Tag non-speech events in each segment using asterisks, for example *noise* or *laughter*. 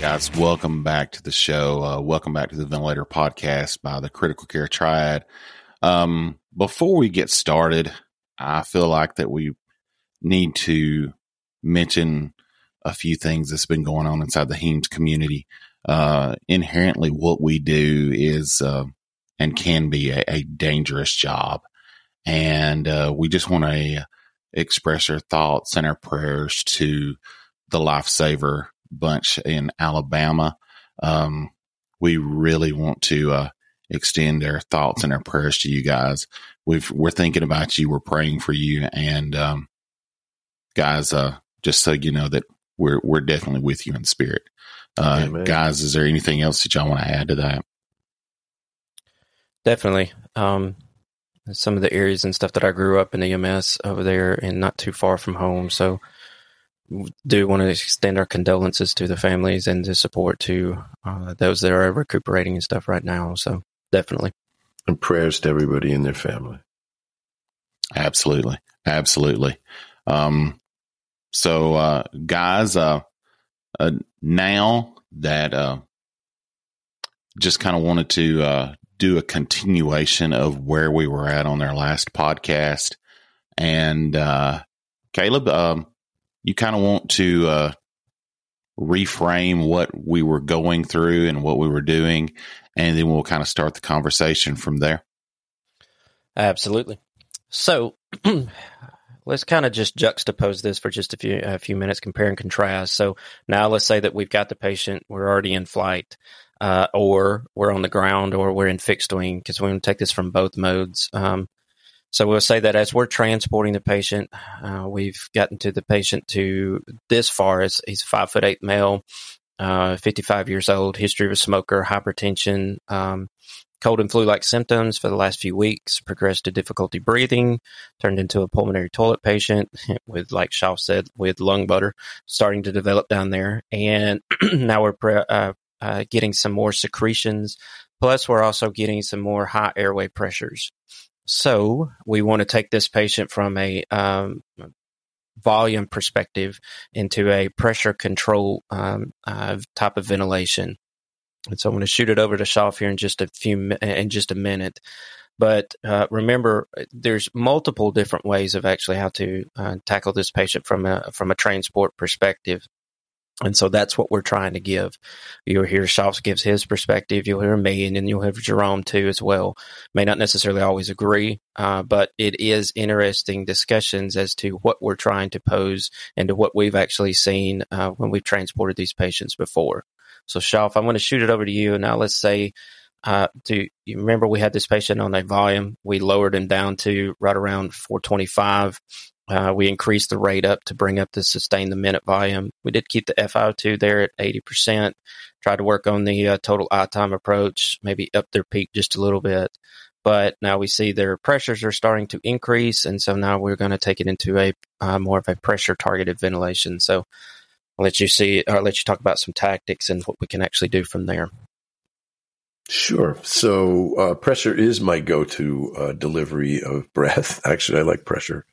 guys, welcome back to the show. Uh, welcome back to the Ventilator Podcast by the Critical Care Triad. Um, before we get started, I feel like that we need to mention a few things that's been going on inside the HEMS community. Uh, inherently, what we do is uh, and can be a, a dangerous job, and uh, we just want to express our thoughts and our prayers to the lifesaver bunch in Alabama. Um, we really want to uh, extend our thoughts and our prayers to you guys. We've we're thinking about you. We're praying for you, and um, guys, uh, just so you know that we're we're definitely with you in spirit. Uh, guys, is there anything else that y'all want to add to that? Definitely. Um, some of the areas and stuff that I grew up in EMS over there and not too far from home. So do want to extend our condolences to the families and the support to uh, those that are recuperating and stuff right now. So definitely. And prayers to everybody in their family. Absolutely. Absolutely. Um, so, uh, guys, uh, uh, now that, uh, just kind of wanted to, uh, do a continuation of where we were at on our last podcast. And, uh, Caleb, um, you kind of want to uh, reframe what we were going through and what we were doing, and then we'll kind of start the conversation from there. Absolutely. So *clears throat* let's kind of just juxtapose this for just a few a few minutes, compare and contrast. So now let's say that we've got the patient, we're already in flight, uh, or we're on the ground, or we're in fixed wing because we want to take this from both modes. Um, so we'll say that as we're transporting the patient, uh, we've gotten to the patient to this far. As he's five foot eight male, uh, 55 years old, history of a smoker, hypertension, um, cold and flu like symptoms for the last few weeks, progressed to difficulty breathing, turned into a pulmonary toilet patient *laughs* with, like Shaw said, with lung butter starting to develop down there. And *clears throat* now we're pre- uh, uh, getting some more secretions. Plus, we're also getting some more high airway pressures. So we want to take this patient from a um, volume perspective into a pressure control um, uh, type of ventilation. And so I'm going to shoot it over to Shaw here in just a few in just a minute. But uh, remember, there's multiple different ways of actually how to uh, tackle this patient from a from a transport perspective. And so that's what we're trying to give. You'll hear Shops gives his perspective. You'll hear me, and then you'll have Jerome too as well. May not necessarily always agree, uh, but it is interesting discussions as to what we're trying to pose and to what we've actually seen uh, when we've transported these patients before. So, Schaff, I'm going to shoot it over to you. And now, let's say, uh, do you remember we had this patient on a volume? We lowered him down to right around 425. Uh, we increased the rate up to bring up the sustain the minute volume. We did keep the FiO2 there at 80%. Tried to work on the uh, total I time approach, maybe up their peak just a little bit. But now we see their pressures are starting to increase. And so now we're going to take it into a uh, more of a pressure targeted ventilation. So I'll let you see, or I'll let you talk about some tactics and what we can actually do from there. Sure. So uh, pressure is my go-to uh, delivery of breath. *laughs* Actually, I like pressure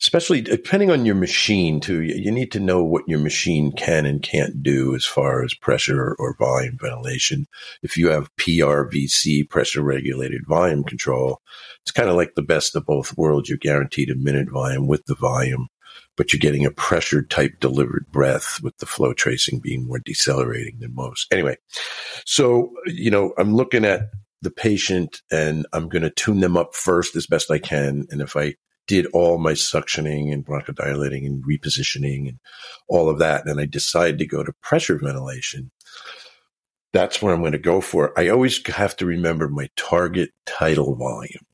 especially depending on your machine too. You need to know what your machine can and can't do as far as pressure or volume ventilation. If you have PRVC, pressure regulated volume control, it's kind of like the best of both worlds. You're guaranteed a minute volume with the volume, but you're getting a pressure type delivered breath with the flow tracing being more decelerating than most. Anyway, so, you know, I'm looking at the patient and I'm going to tune them up first as best I can. And if I did all my suctioning and bronchodilating and repositioning and all of that. And I decided to go to pressure ventilation. That's what I'm going to go for. I always have to remember my target tidal volume,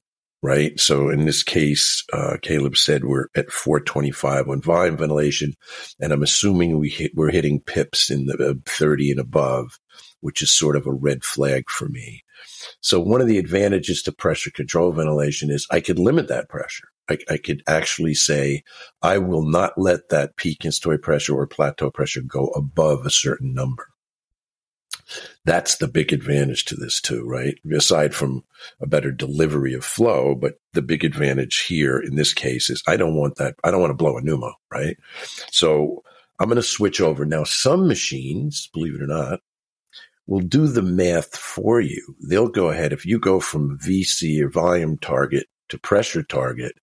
right? So in this case, uh, Caleb said we're at 425 on volume ventilation, and I'm assuming we hit, we're hitting pips in the uh, 30 and above, which is sort of a red flag for me. So one of the advantages to pressure control ventilation is I could limit that pressure. I, I, could actually say, I will not let that peak in inspiratory pressure or plateau pressure go above a certain number. That's the big advantage to this too, right? Aside from a better delivery of flow, but the big advantage here in this case is I don't want that. I don't want to blow a pneumo, right? So I'm going to switch over. Now, some machines, believe it or not, will do the math for you. They'll go ahead. If you go from VC or volume target to pressure target,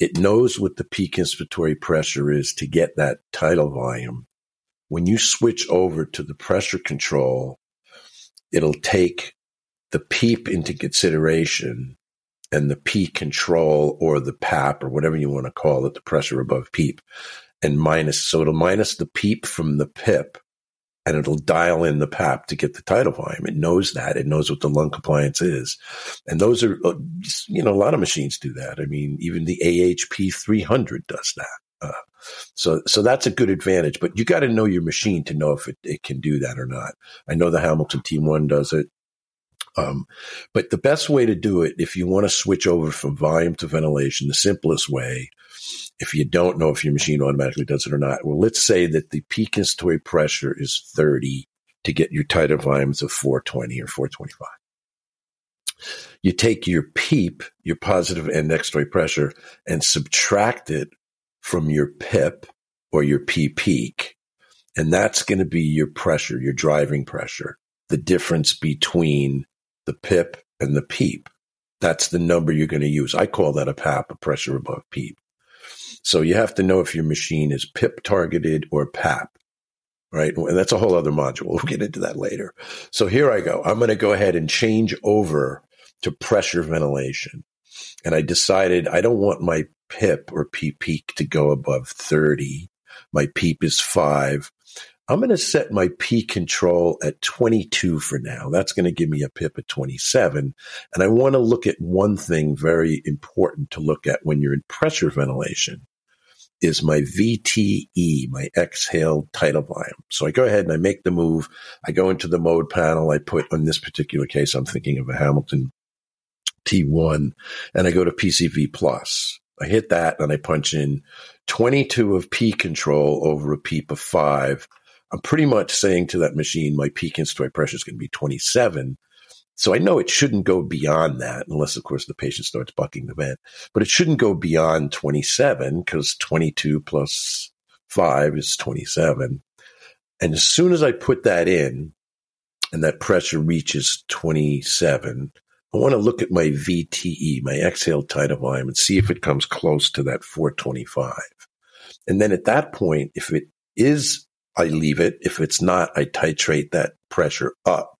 it knows what the peak inspiratory pressure is to get that tidal volume. When you switch over to the pressure control, it'll take the PEEP into consideration and the P control or the PAP or whatever you want to call it, the pressure above PEEP, and minus. So it'll minus the PEEP from the PIP and it'll dial in the PAP to get the tidal volume. It knows that. It knows what the lung compliance is. And those are, uh, you know, a lot of machines do that. I mean, even the AHP 300 does that. Uh, so, so that's a good advantage, but you got to know your machine to know if it, it can do that or not. I know the Hamilton T1 does it. Um, but the best way to do it, if you want to switch over from volume to ventilation, the simplest way if you don't know if your machine automatically does it or not. Well, let's say that the peak inspiratory pressure is 30 to get your tidal volumes of 420 or 425. You take your PEEP, your positive end expiratory pressure, and subtract it from your PIP or your P peak. And that's going to be your pressure, your driving pressure, the difference between the PIP and the PEEP. That's the number you're going to use. I call that a PAP, a pressure above PEEP. So you have to know if your machine is PIP targeted or PAP, right? And that's a whole other module. We'll get into that later. So here I go. I'm going to go ahead and change over to pressure ventilation. And I decided I don't want my PIP or P peak to go above 30. My PEEP is five. I'm going to set my P control at 22 for now. That's going to give me a PIP at 27. And I want to look at one thing very important to look at when you're in pressure ventilation is my VTE, my exhale tidal volume. So I go ahead and I make the move. I go into the mode panel. I put, in this particular case, I'm thinking of a Hamilton T1 and I go to PCV plus. I hit that and I punch in 22 of P control over a PEEP of five I'm pretty much saying to that machine, my peak inspiratory pressure is going to be 27. So I know it shouldn't go beyond that, unless, of course, the patient starts bucking the vent. But it shouldn't go beyond 27 because 22 plus 5 is 27. And as soon as I put that in and that pressure reaches 27, I want to look at my VTE, my exhale tidal volume, and see if it comes close to that 425. And then at that point, if it is I leave it. If it's not, I titrate that pressure up.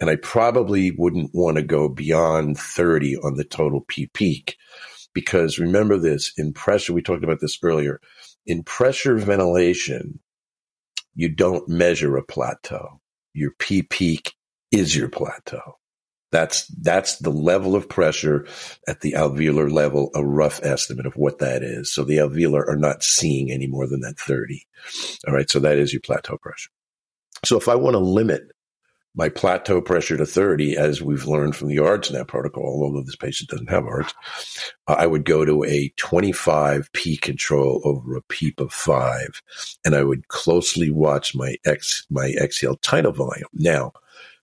And I probably wouldn't want to go beyond 30 on the total P peak because remember this in pressure, we talked about this earlier. In pressure ventilation, you don't measure a plateau. Your P peak is your plateau. That's that's the level of pressure at the alveolar level, a rough estimate of what that is. So the alveolar are not seeing any more than that 30. All right, so that is your plateau pressure. So if I want to limit my plateau pressure to 30, as we've learned from the ARDSNet protocol, although this patient doesn't have ARDS, uh, I would go to a 25 P control over a PEEP of five, and I would closely watch my ex, my exhale tidal volume. Now,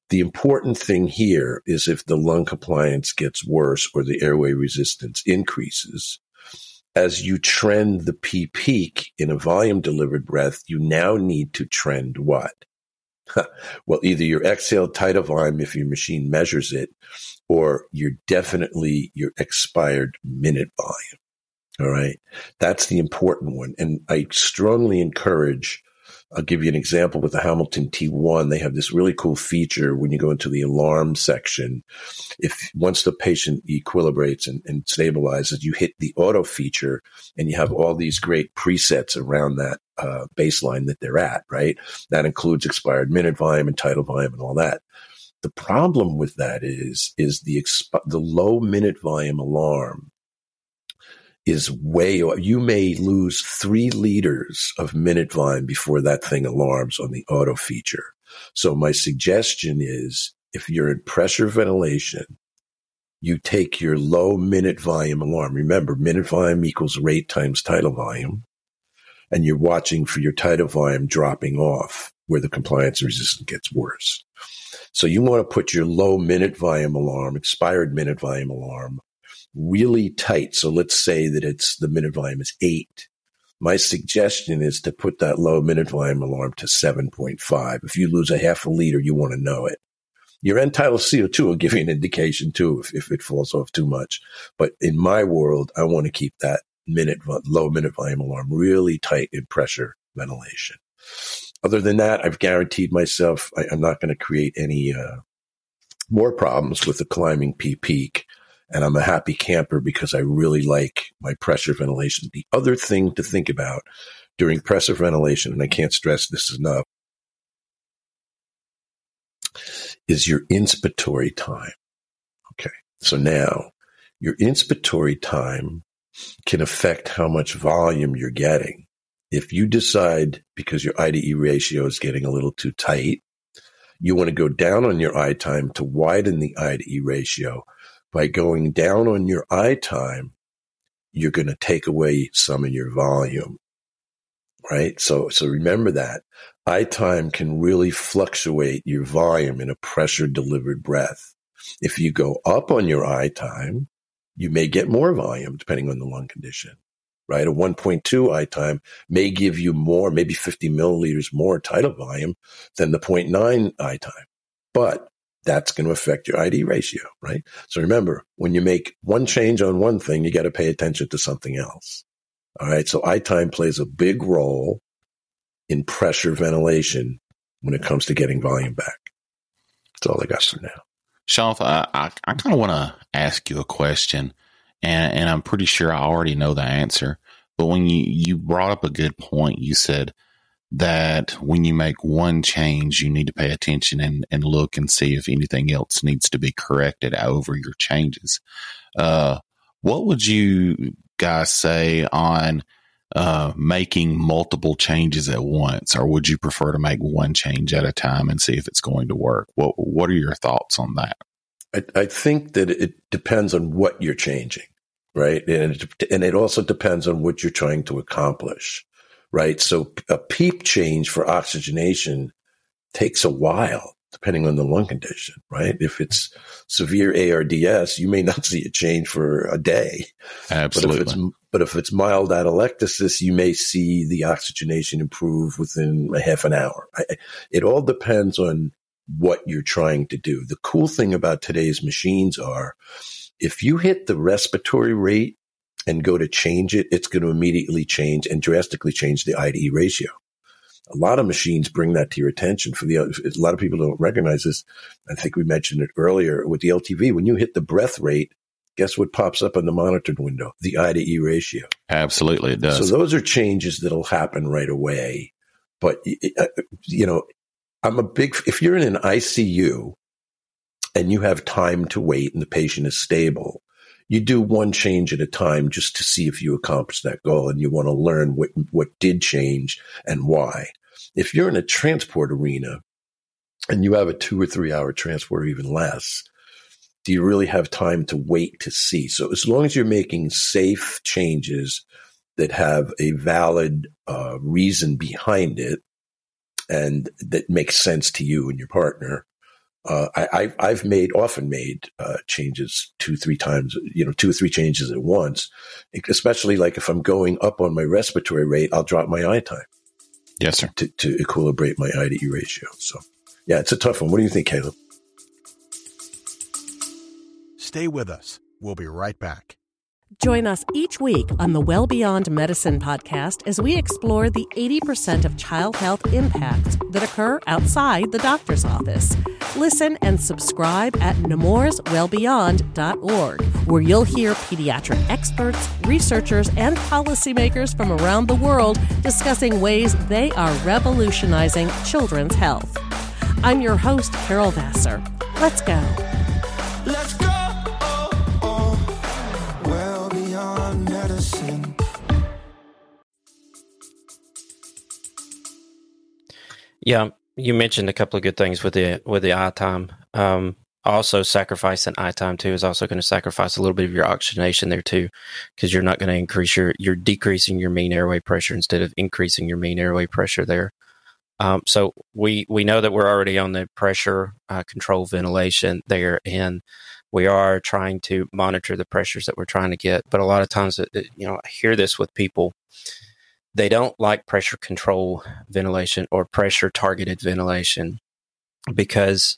the important thing here is if the lung compliance gets worse or the airway resistance increases, as you trend the P peak in a volume delivered breath, you now need to trend what? *laughs* well, either your exhaled tidal volume, if your machine measures it, or you're definitely your expired minute volume. All right. That's the important one. And I strongly encourage I'll give you an example with the Hamilton T1. They have this really cool feature when you go into the alarm section. If once the patient equilibrates and, and stabilizes, you hit the auto feature and you have all these great presets around that uh, baseline that they're at, right? That includes expired minute volume and tidal volume and all that. The problem with that is, is the, exp- the low minute volume alarm is way, you may lose three liters of minute volume before that thing alarms on the auto feature. So my suggestion is if you're in pressure ventilation, you take your low minute volume alarm. Remember, minute volume equals rate times tidal volume. And you're watching for your tidal volume dropping off where the compliance resistance gets worse. So you want to put your low minute volume alarm, expired minute volume alarm really tight. So let's say that it's the minute volume is eight. my suggestion is to put that low minute volume alarm to 7.5. If you lose a half a liter, you want to know it. Your end tidal CO2 will give you an indication too if, if it falls off too much. But in my world, I want to keep that minute, low minute volume alarm really tight in pressure ventilation. Other than that, I've guaranteed myself I, am not going to create any uh, more problems with the climbing P peak. And I'm a happy camper because I really like my pressure ventilation. The other thing to think about during pressure ventilation, and I can't stress this enough, is your inspiratory time. Okay. So now your inspiratory time can affect how much volume you're getting. If you decide because your IDE ratio is getting a little too tight, you want to go down on your I time to widen the IDE ratio. By going down on your I time, you're going to take away some of your volume. Right. So, so remember that I time can really fluctuate your volume in a pressure delivered breath. If you go up on your I time, you may get more volume depending on the lung condition, right? A 1.2 I time may give you more, maybe 50 milliliters more tidal volume than the 0.9 I time, but that's going to affect your ID ratio, right? So remember, when you make one change on one thing, you got to pay attention to something else. All right. So I time plays a big role in pressure ventilation when it comes to getting volume back. That's all I got for now. Sean, I, I, I kind of want to ask you a question, and, and I'm pretty sure I already know the answer. But when you, you brought up a good point, you said that when you make one change, you need to pay attention and, and look and see if anything else needs to be corrected over your changes. Uh, what would you guys say on uh, making multiple changes at once, or would you prefer to make one change at a time and see if it's going to work? What What are your thoughts on that? I, I think that it depends on what you're changing, right? And it, and it also depends on what you're trying to accomplish, right? So a PEEP change for oxygenation takes a while depending on the lung condition, right? If it's severe ARDS, you may not *laughs* see a change for a day. Absolutely. But if it's, but if it's mild atelectasis, you may see the oxygenation improve within a half an hour. I, it all depends on what you're trying to do. The cool thing about today's machines are if you hit the respiratory rate and go to change it, it's going to immediately change and drastically change the IDE ratio a lot of machines bring that to your attention for the, a lot of people don't recognize this. I think we mentioned it earlier with the LTV. When you hit the breath rate, guess what pops up in the monitored window? The I to E ratio. Absolutely. It does. So those are changes that'll happen right away. But, uh, you know, I'm a big, if you're in an ICU and you have time to wait and the patient is stable, you do one change at a time just to see if you accomplish that goal and you want to learn what, what did change and why. If you're in a transport arena and you have a two or three hour transport or even less, do you really have time to wait to see? So as long as you're making safe changes that have a valid uh, reason behind it and that makes sense to you and your partner, uh, I, have made often made uh, changes two, three times, you know, two or three changes at once, especially like if I'm going up on my respiratory rate, I'll drop my I time. Yes, sir. To, to equilibrate my IDE ratio. So, yeah, it's a tough one. What do you think, Caleb? Stay with us. We'll be right back. Join us each week on the Well Beyond Medicine podcast as we explore the 80% of child health impacts that occur outside the doctor's office. Listen and subscribe at nemourswellbeyond.org, where you'll hear pediatric experts, researchers, and policymakers from around the world discussing ways they are revolutionizing children's health. I'm your host, Carol Vassar. Let's go. Yeah, you mentioned a couple of good things with the with the I time. Um, also, sacrificing I time too is also going to sacrifice a little bit of your oxygenation there too, because you're not going to increase your you're decreasing your mean airway pressure instead of increasing your mean airway pressure there. Um, so we we know that we're already on the pressure uh, control ventilation there, and we are trying to monitor the pressures that we're trying to get. But a lot of times, it, it, you know, I hear this with people they don't like pressure control ventilation or pressure targeted ventilation because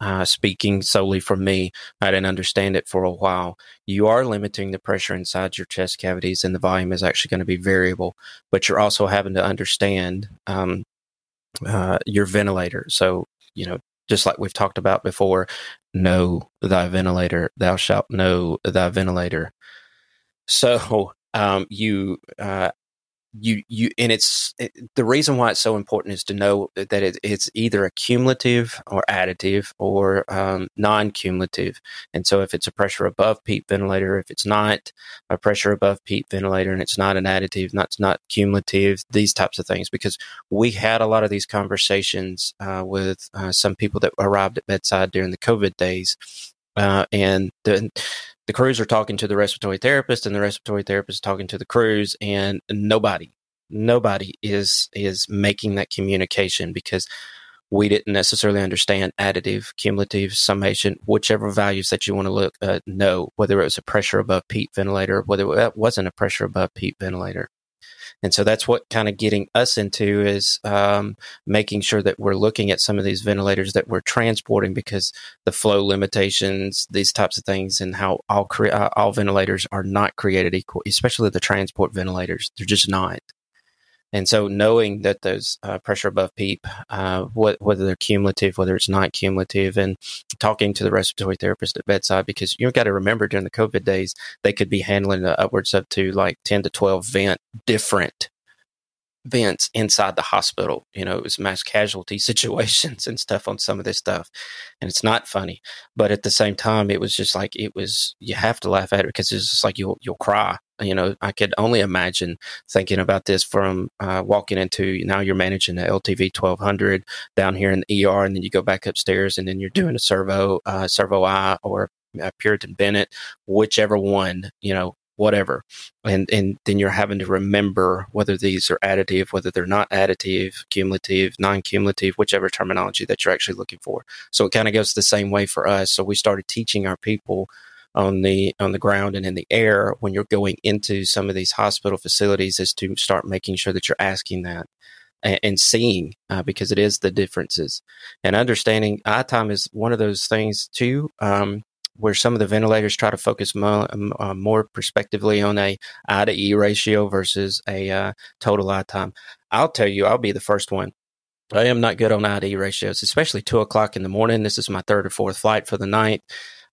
uh, speaking solely from me, I didn't understand it for a while. You are limiting the pressure inside your chest cavities, and the volume is actually going to be variable. But you're also having to understand um, uh, your ventilator. So, you know, just like we've talked about before, know thy ventilator, thou shalt know thy ventilator. So, um, you uh, you you and it's it, the reason why it's so important is to know that it, it's either a cumulative or additive or um, non-cumulative. And so if it's a pressure above PEEP ventilator if it's not a pressure above PEEP ventilator and it's not an additive not not cumulative these types of things because we had a lot of these conversations uh, with uh, some people that arrived at bedside during the covid days uh, and the the crews are talking to the respiratory therapist and the respiratory therapist is talking to the crews and nobody nobody is is making that communication because we didn't necessarily understand additive cumulative summation whichever values that you want to look uh, know whether it was a pressure above PEEP ventilator whether it wasn't a pressure above PEEP ventilator and so that's what kind of getting us into is um, making sure that we're looking at some of these ventilators that we're transporting because the flow limitations, these types of things, and how all cre- uh, all ventilators are not created equal, especially the transport ventilators. They're just not. And so, knowing that those uh, pressure above PEEP, uh, what, whether they're cumulative, whether it's not cumulative, and talking to the respiratory therapist at bedside, because you've got to remember during the COVID days, they could be handling upwards up to like 10 to 12 vent different vents inside the hospital. You know, it was mass casualty *laughs* situations and stuff on some of this stuff. And it's not funny. But at the same time, it was just like, it was, you have to laugh at it because it's just like you'll, you'll cry you know, I could only imagine thinking about this from uh, walking into now you're managing the LTV 1200 down here in the ER, and then you go back upstairs, and then you're doing a servo, uh, servo I or a Puritan Bennett, whichever one, you know, whatever, and and then you're having to remember whether these are additive, whether they're not additive, cumulative, non-cumulative, whichever terminology that you're actually looking for. So it kind of goes the same way for us. So we started teaching our people on the on the ground and in the air when you're going into some of these hospital facilities is to start making sure that you're asking that and, and seeing uh, because it is the differences and understanding I time is one of those things too um, where some of the ventilators try to focus more, um, uh, more prospectively on a I to E ratio versus a uh, total I time. I'll tell you, I'll be the first one. I am not good on I E ratios, especially two o'clock in the morning. This is my third or fourth flight for the night.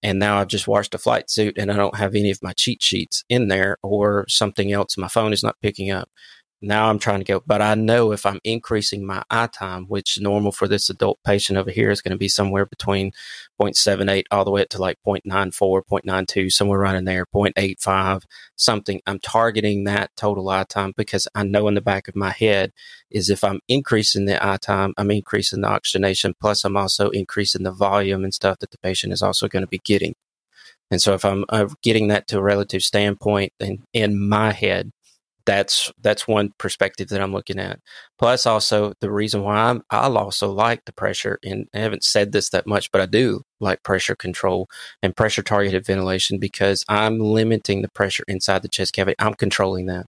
And now I've just washed a flight suit and I don't have any of my cheat sheets in there or something else. My phone is not picking up. Now I'm trying to go, but I know if I'm increasing my I time, which normal for this adult patient over here is going to be somewhere between 0.78 all the way up to like 0.94, 0.92, somewhere right in there, 0.85, something. I'm targeting that total I time because I know in the back of my head is if I'm increasing the I time, I'm increasing the oxygenation. Plus, I'm also increasing the volume and stuff that the patient is also going to be getting. And so if I'm uh, getting that to a relative standpoint, then in my head, that's that's one perspective that I'm looking at. Plus, also the reason why I'm, I'll also like the pressure, and I haven't said this that much, but I do like pressure control and pressure targeted ventilation because I'm limiting the pressure inside the chest cavity. I'm controlling that.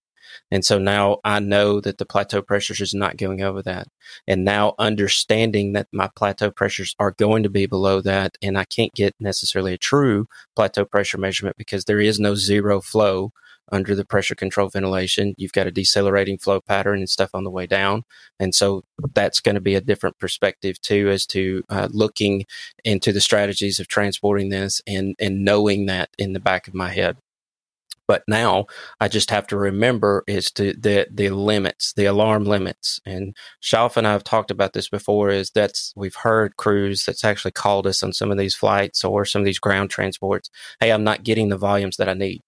And so now I know that the plateau pressures is not going over that. And now understanding that my plateau pressures are going to be below that and I can't get necessarily a true plateau pressure measurement because there is no zero flow under the pressure control ventilation. You've got a decelerating flow pattern and stuff on the way down. And so that's going to be a different perspective too, as to uh, looking into the strategies of transporting this and, and knowing that in the back of my head. But now I just have to remember is to the the limits, the alarm limits. And Schauf and I have talked about this before. Is that's we've heard crews that's actually called us on some of these flights or some of these ground transports. Hey, I'm not getting the volumes that I need.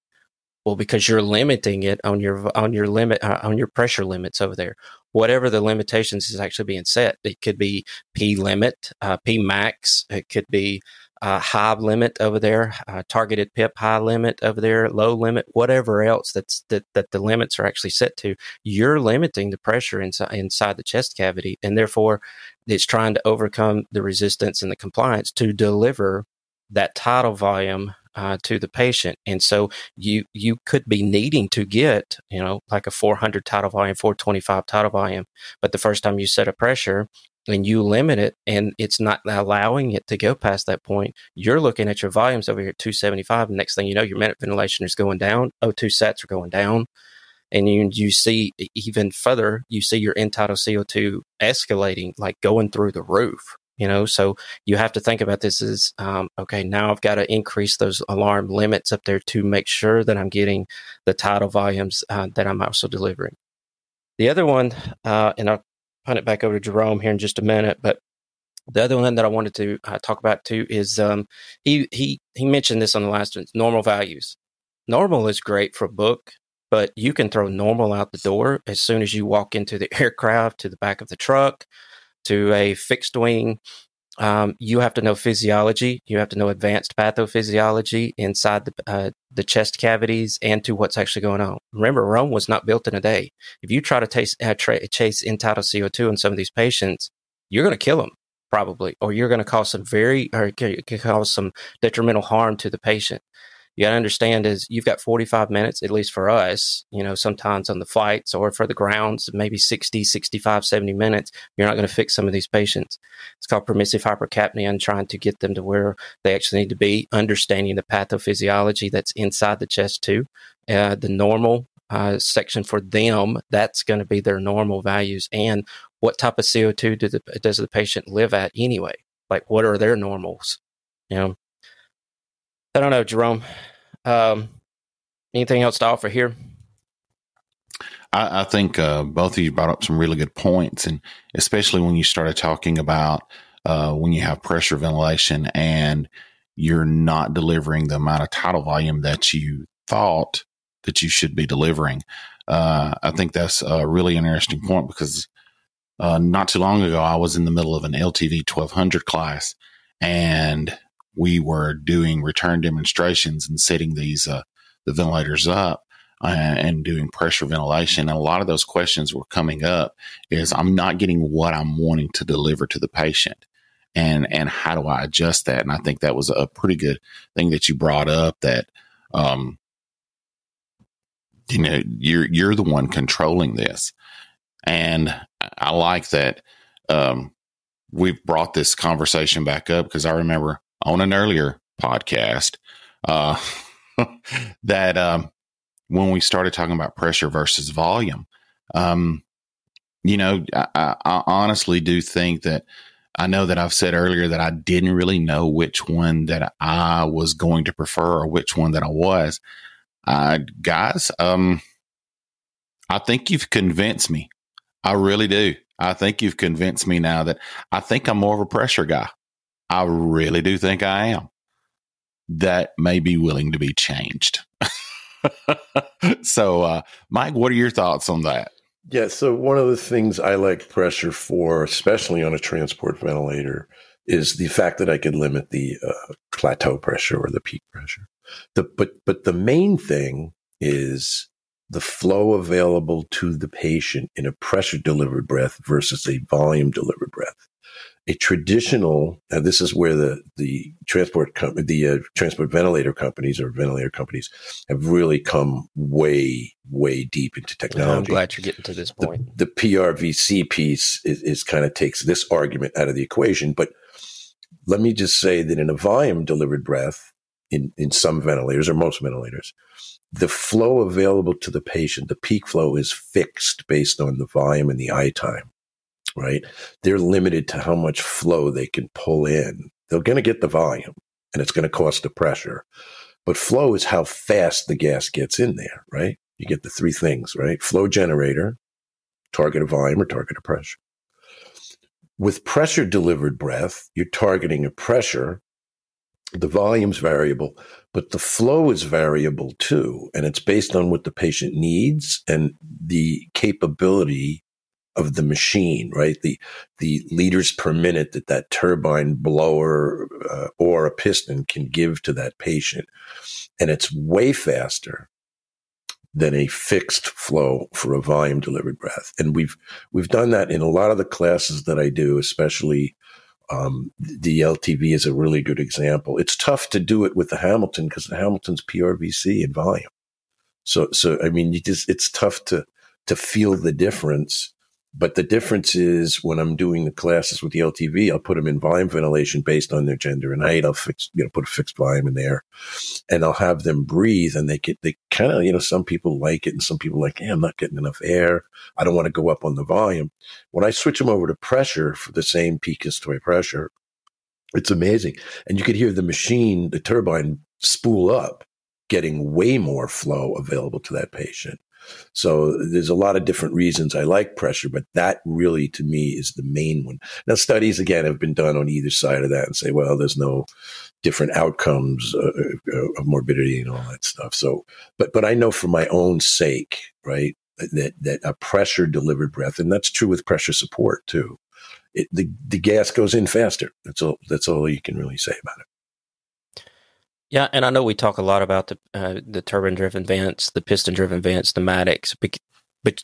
Well, because you're limiting it on your on your limit uh, on your pressure limits over there. Whatever the limitations is actually being set, it could be P limit, uh, P max. It could be uh, high limit over there, uh, targeted PIP high limit over there, low limit, whatever else that's that that the limits are actually set to. You're limiting the pressure inside inside the chest cavity, and therefore it's trying to overcome the resistance and the compliance to deliver that tidal volume uh, to the patient. And so you you could be needing to get you know like a 400 tidal volume, 425 tidal volume, but the first time you set a pressure and you limit it and it's not allowing it to go past that point, you're looking at your volumes over here at 275. And next thing you know, your minute ventilation is going down. O2 sats are going down. And you, you see even further, you see your end tidal CO2 escalating, like going through the roof you know so you have to think about this as um, okay now i've got to increase those alarm limits up there to make sure that i'm getting the tidal volumes uh, that i'm also delivering. The other one uh, and i'll punt it back over to jerome here in just a minute but the other one that i wanted to uh, talk about too is um, he he he mentioned this on the last one normal values. Normal is great for a book but you can throw normal out the door as soon as you walk into the *laughs* aircraft to the back of the truck to a fixed wing, um, you have to know physiology. You have to know advanced pathophysiology inside the uh, the chest cavities and to what's actually going on. Remember, Rome was not built in a day. If you try to taste, uh, tra- chase tidal CO two in some of these patients, you're going to kill them probably, or you're going to cause some very or cause some detrimental harm to the patient you got to understand is you've got 45 minutes, at least for us, you know, sometimes on the flights or for the grounds, maybe 60, 65, 70 minutes. You're not going to fix some of these patients. It's called permissive hypercapnia and trying to get them to where they actually need to be, understanding the pathophysiology that's inside the chest too. Uh, the normal uh, section for them, that's going to be their normal values and what type of CO2 do the, does the patient live at anyway? Like what are their normals? You know, I don't know, Jerome. Um, anything else to offer here? I, I think uh, both of you brought up some really good points, and especially when you started talking about uh, when you have pressure ventilation and you're not delivering the amount of tidal volume that you thought that you should be delivering. Uh, I think that's a really interesting point because uh, not too long ago, I was in the middle of an LTV 1200 class and we were doing return demonstrations and setting these uh, the ventilators up uh, and doing pressure ventilation. And a lot of those questions were coming up is I'm not getting what I'm wanting to deliver to the patient. And, and how do I adjust that? And I think that was a pretty good thing that you brought up that, um, you know, you're, you're the one controlling this. And I like that, um, we've brought this conversation back up because I remember on an earlier podcast uh, *laughs* that um, when we started talking about pressure versus volume, um, you know, I, I, honestly do think that I know that I've said earlier that I didn't really know which one that I was going to prefer or which one that I was. Uh, guys, um, I think you've convinced me. I really do. I think you've convinced me now that I think I'm more of a pressure guy. I really do think I am. That may be willing to be changed. *laughs* so, uh, Mike, what are your thoughts on that? Yeah, so one of the things I like pressure for, especially on a transport ventilator, is the fact that I could limit the uh, plateau pressure or the peak pressure. The, but but the main thing is the flow available to the patient in a pressure delivered breath versus a volume delivered breath a traditional, and this is where the, the transport, the uh, transport ventilator companies or ventilator companies have really come way, way deep into technology. I'm glad you're getting to this point. The, the PRVC piece is, is kind of takes this argument out of the equation. But let me just say that in a volume delivered breath, in, in some ventilators or most ventilators, the flow available to the patient, the peak flow is fixed based on the volume and the I time right? They're limited to how much flow they can pull in. They're going to get the volume and it's going to cost the pressure. But flow is how fast the gas gets in there, right? You get the three things, right? Flow generator, target of volume or target of pressure. With pressure delivered breath, you're targeting a pressure. The volume's variable, but the flow is variable too. And it's based on what the patient needs and the capability of the machine, right? The the liters per minute that that turbine blower uh, or a piston can give to that patient, and it's way faster than a fixed flow for a volume delivered breath. And we've we've done that in a lot of the classes that I do, especially Um, the LTV is a really good example. It's tough to do it with the Hamilton because the Hamilton's PRVC in volume. So, so I mean, you just it's tough to to feel the difference. But the difference is when I'm doing the classes with the LTV, I'll put them in volume ventilation based on their gender and height. I'll fix, you know, put a fixed volume in there and I'll have them breathe and they get, they kind of, you know, some people like it and some people like, hey, I'm not getting enough air. I don't want to go up on the volume. When I switch them over to pressure for the same peak as toy pressure, it's amazing. And you could hear the machine, the turbine spool up, getting way more flow available to that patient. So there's a lot of different reasons I like pressure, but that really to me is the main one. Now studies again have been done on either side of that and say, well, there's no different outcomes uh, uh of morbidity and all that stuff. So, but, but I know for my own sake, right, that, that a pressure delivered breath, and that's true with pressure support too. It, the, the gas goes in faster. That's all, that's all you can really say about it. Yeah, and I know we talk a lot about the uh, the turbine driven vents, the piston driven vents, the Matics, but,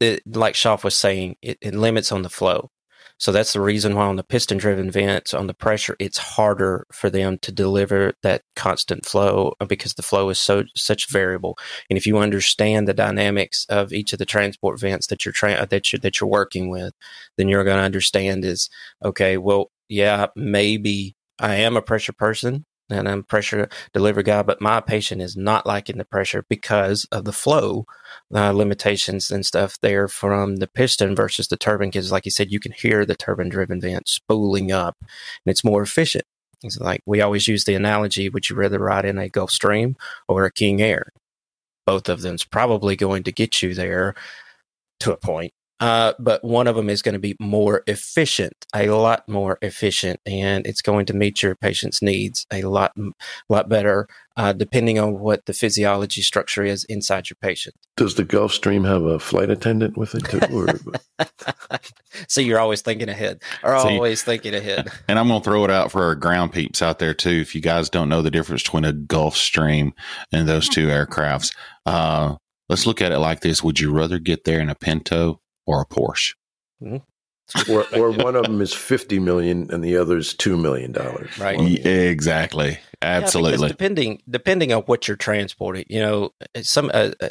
it, like Schaff was saying, it, it, limits on the flow. So that's the reason why on the piston driven vents, on the pressure, it's harder for them to deliver that constant flow uh, because the flow is so such variable. And if you understand the dynamics of each of the transport vents that you're tra- that you that you're working with, then you're going to understand is okay. Well, yeah, maybe I am a pressure person and I'm pressure delivery guy, but my patient is not liking the pressure because of the flow uh, limitations and stuff there from the piston versus the turbine. Because, like you said, you can hear the turbine driven vent spooling up and it's more efficient. It's like we always use the analogy would you rather ride in a Gulfstream or a King Air? Both of them's probably going to get you there to a point uh, but one of them is going to be more efficient, a lot more efficient, and it's going to meet your patient's needs a lot, lot better, uh, depending on what the physiology structure is inside your patient. Does the Gulfstream have a flight attendant with it too? *laughs* so you're always thinking ahead, or See, always thinking ahead. *laughs* And I'm going to throw it out for our ground peeps out there too. If you guys don't know the difference between a Gulfstream and those two aircrafts, uh, let's look at it like this: Would you rather get there in a Pinto or a Porsche. Mm-hmm. or, or one of them is 50 million and the other is $2 million. Right. exactly. Absolutely. Yeah, depending, depending on what you're transporting, you know, some, uh, uh,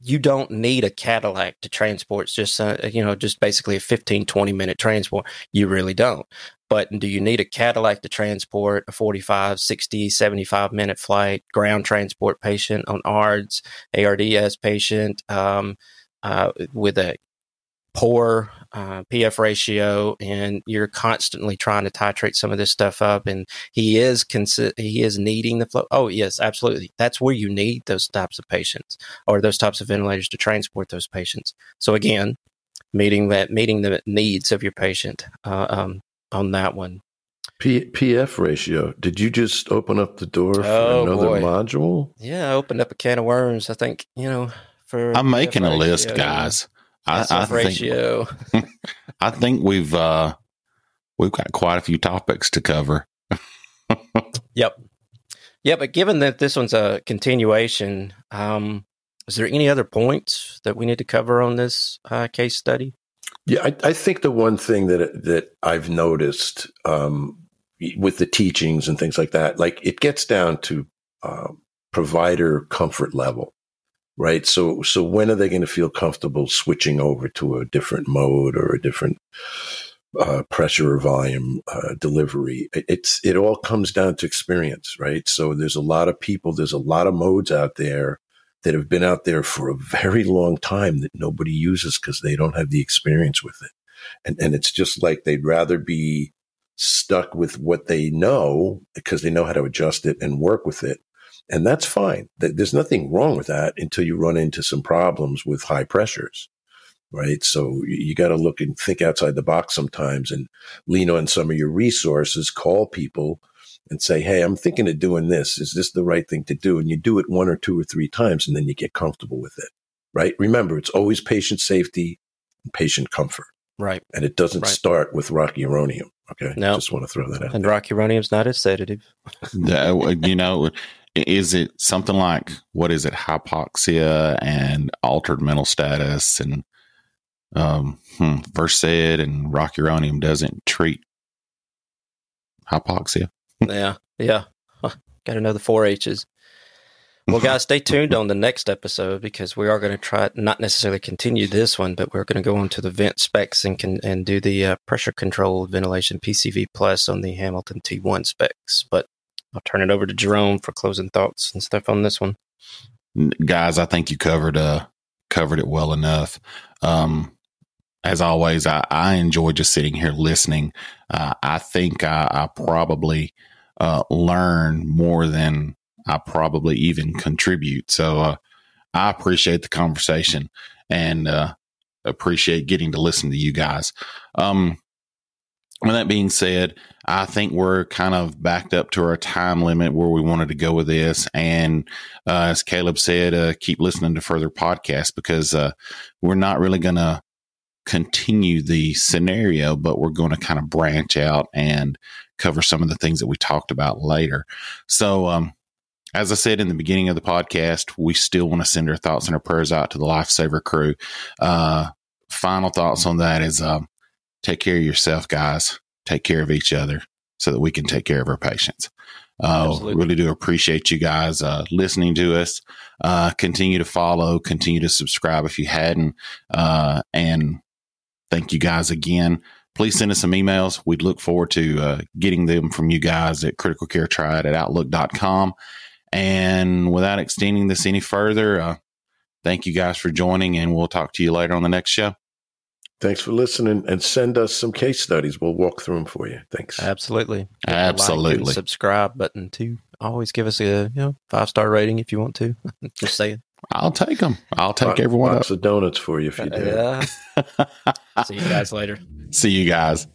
you don't need a Cadillac to transport just, uh, you know, just basically a 15, 20 minute transport. You really don't. But do you need a Cadillac to transport a 45, 60, 75 minute flight, ground transport patient on ARDS, ARDS patient, um, uh, with a poor uh, PF ratio, and you're constantly trying to titrate some of this stuff up. And he is consi- he is needing the flow. Oh yes, absolutely. That's where you need those types of patients or those types of ventilators to transport those patients. So again, meeting that meeting the needs of your patient uh, um, on that one. P- PF ratio. Did you just open up the door for oh, another boy. module? Yeah, I opened up a can of worms. I think you know. For I'm making a list, guys. I, I ratio. Think, *laughs* I think we've uh, we've got quite a few topics to cover. *laughs* yep. Yeah, but given that this one's a continuation, um, is there any other points that we need to cover on this uh, case study? Yeah, I, I, think the one thing that that I've noticed um, with the teachings and things like that, like it gets down to uh, provider comfort level right? So, so when are they going to feel comfortable switching over to a different mode or a different uh, pressure or volume uh, delivery? It's it all comes down to experience, right? So there's a lot of people, there's a lot of modes out there that have been out there for a very long time that nobody uses because they don't have the experience with it, and and it's just like they'd rather be stuck with what they know because they know how to adjust it and work with it and that's fine. There's nothing wrong with that until you run into some problems with high pressures, right? So you got to look and think outside the box sometimes and lean on some of your resources, call people and say, Hey, I'm thinking of doing this. Is this the right thing to do? And you do it one or two or three times and then you get comfortable with it, right? Remember, it's always patient safety and patient comfort. Right. And it doesn't right. start with rocuronium. Okay. No. Just want to throw that out. And rocuronium's not a sedative. you know, is it something like what is it hypoxia and altered mental status and um hmm, Versed and rocuronium doesn't treat hypoxia. yeah, yeah. Got to know the four H's. Well, guys, stay *laughs* tuned on the next episode because we are going to try not necessarily continue this one, but we're going to go on to the vent specs and can and do the uh, pressure controlled ventilation PCV plus on the Hamilton T1 specs. But I'll turn it over to Jerome for closing thoughts and stuff on this one. Guys, I think you covered uh covered it well enough. Um, as always, I, I enjoy just sitting here listening. Uh, I think I, I probably uh, learn more than I probably even contribute. So uh, I appreciate the conversation and uh, appreciate getting to listen to you guys. Um, with that being said, I think we're kind of backed up to our time limit where we wanted to go with this. And uh, as Caleb said, uh, keep listening to further podcasts because uh, we're not really going to continue the scenario, but we're going to kind of branch out and cover some of the things that we talked about later. So, um, as I said in the beginning of the podcast, we still want to send our thoughts and our prayers out to the Lifesaver crew. Uh, final thoughts on that is um, take care of yourself, guys. Take care of each other so that we can take care of our patients. Uh, really do appreciate you guys uh, listening to us. Uh, continue to follow, continue to subscribe if you hadn't. Uh, and thank you guys again. Please send us some emails. We'd look forward to uh, getting them from you guys at criticalcaretriad at outlook.com. And without extending this any further, uh, thank you guys for joining, and we'll talk to you later on the next show. Thanks for listening and send us some case studies. We'll walk through them for you. Thanks. Absolutely. Absolutely. Like subscribe button too. Always give us a you know five star rating if you want to. *laughs* Just saying. I'll take them. I'll take everyone Lots up. of donuts for you if you uh, do. Yeah. *laughs* See you guys later. See you guys.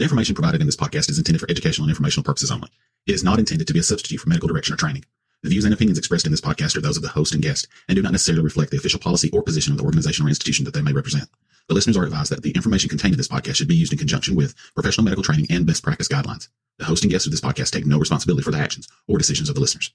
The information provided in this podcast is intended for educational and informational purposes only. It is not intended to be a substitute for medical direction or training. The views and opinions expressed in this podcast are those of the host and guest and do not necessarily reflect the official policy or position of the organization or institution that they may represent. The listeners are advised that the information contained in this podcast should be used in conjunction with professional medical training and best practice guidelines. The host and guests of this podcast take no responsibility for the actions or decisions of the listeners.